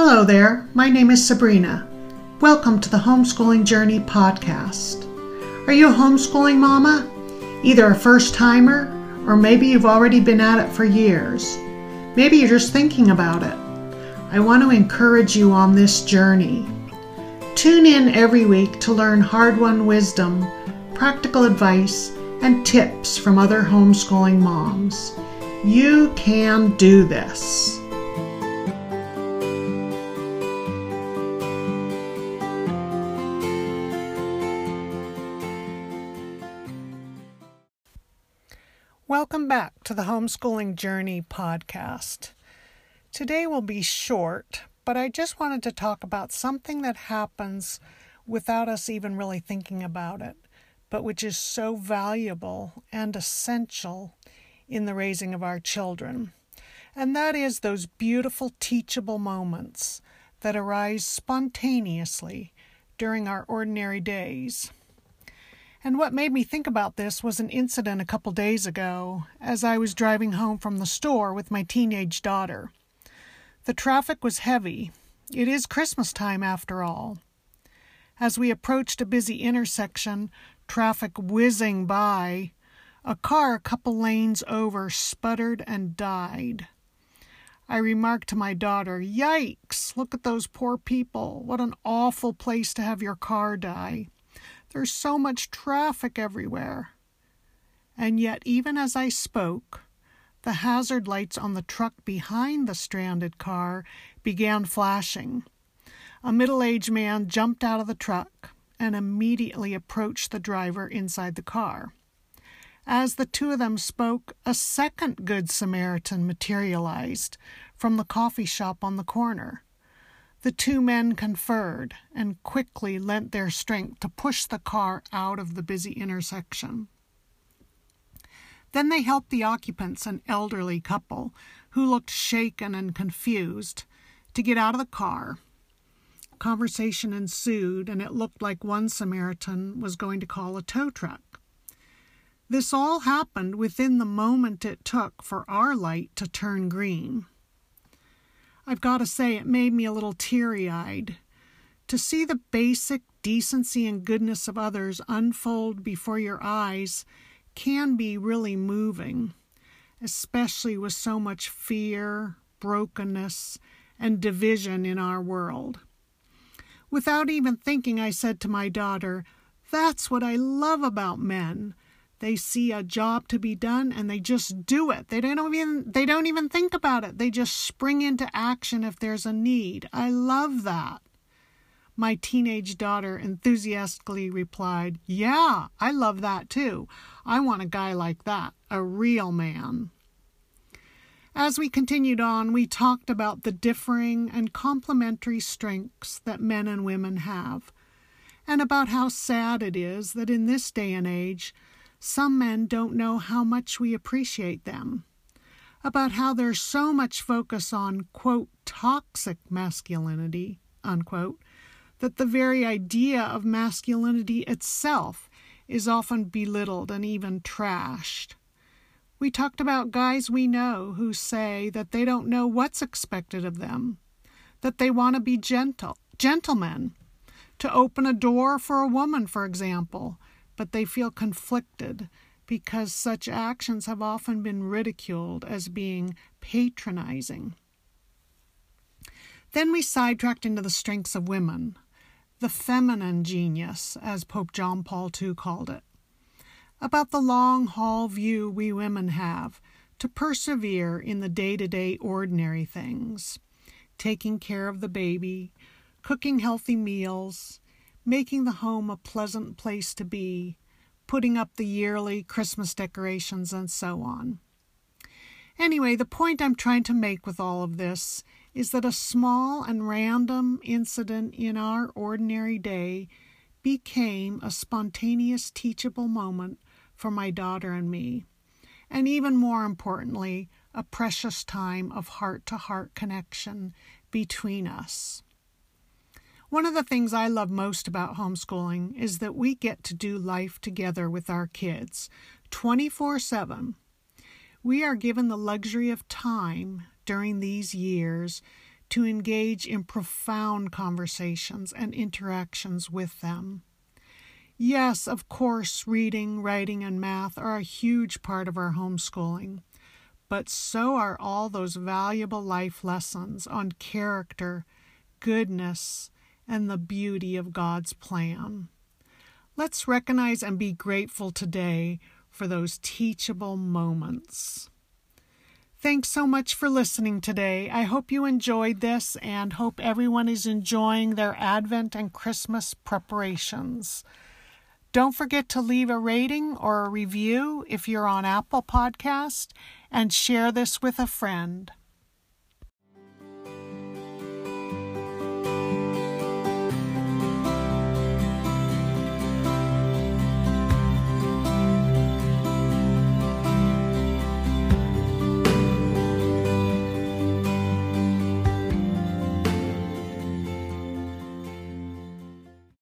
Hello there, my name is Sabrina. Welcome to the Homeschooling Journey podcast. Are you a homeschooling mama? Either a first timer, or maybe you've already been at it for years. Maybe you're just thinking about it. I want to encourage you on this journey. Tune in every week to learn hard won wisdom, practical advice, and tips from other homeschooling moms. You can do this. Welcome back to the Homeschooling Journey podcast. Today will be short, but I just wanted to talk about something that happens without us even really thinking about it, but which is so valuable and essential in the raising of our children. And that is those beautiful teachable moments that arise spontaneously during our ordinary days. And what made me think about this was an incident a couple days ago as I was driving home from the store with my teenage daughter. The traffic was heavy. It is Christmas time after all. As we approached a busy intersection, traffic whizzing by, a car a couple lanes over sputtered and died. I remarked to my daughter, Yikes! Look at those poor people. What an awful place to have your car die. There's so much traffic everywhere. And yet, even as I spoke, the hazard lights on the truck behind the stranded car began flashing. A middle aged man jumped out of the truck and immediately approached the driver inside the car. As the two of them spoke, a second Good Samaritan materialized from the coffee shop on the corner. The two men conferred and quickly lent their strength to push the car out of the busy intersection. Then they helped the occupants, an elderly couple who looked shaken and confused, to get out of the car. Conversation ensued, and it looked like one Samaritan was going to call a tow truck. This all happened within the moment it took for our light to turn green. I've got to say, it made me a little teary eyed. To see the basic decency and goodness of others unfold before your eyes can be really moving, especially with so much fear, brokenness, and division in our world. Without even thinking, I said to my daughter, That's what I love about men. They see a job to be done and they just do it. They don't even they don't even think about it. They just spring into action if there's a need. I love that. My teenage daughter enthusiastically replied, "Yeah, I love that too. I want a guy like that, a real man." As we continued on, we talked about the differing and complementary strengths that men and women have, and about how sad it is that in this day and age, some men don't know how much we appreciate them. About how there's so much focus on, quote, toxic masculinity, unquote, that the very idea of masculinity itself is often belittled and even trashed. We talked about guys we know who say that they don't know what's expected of them, that they want to be gentle, gentlemen, to open a door for a woman, for example, but they feel conflicted because such actions have often been ridiculed as being patronizing. Then we sidetracked into the strengths of women, the feminine genius, as Pope John Paul II called it, about the long haul view we women have to persevere in the day to day ordinary things, taking care of the baby, cooking healthy meals, making the home a pleasant place to be, putting up the yearly Christmas decorations, and so on. Anyway, the point I'm trying to make with all of this is that a small and random incident in our ordinary day became a spontaneous teachable moment for my daughter and me, and even more importantly, a precious time of heart to heart connection between us. One of the things I love most about homeschooling is that we get to do life together with our kids 24 7. We are given the luxury of time during these years to engage in profound conversations and interactions with them. Yes, of course, reading, writing, and math are a huge part of our homeschooling, but so are all those valuable life lessons on character, goodness, and the beauty of God's plan. Let's recognize and be grateful today for those teachable moments. Thanks so much for listening today. I hope you enjoyed this and hope everyone is enjoying their Advent and Christmas preparations. Don't forget to leave a rating or a review if you're on Apple Podcast and share this with a friend.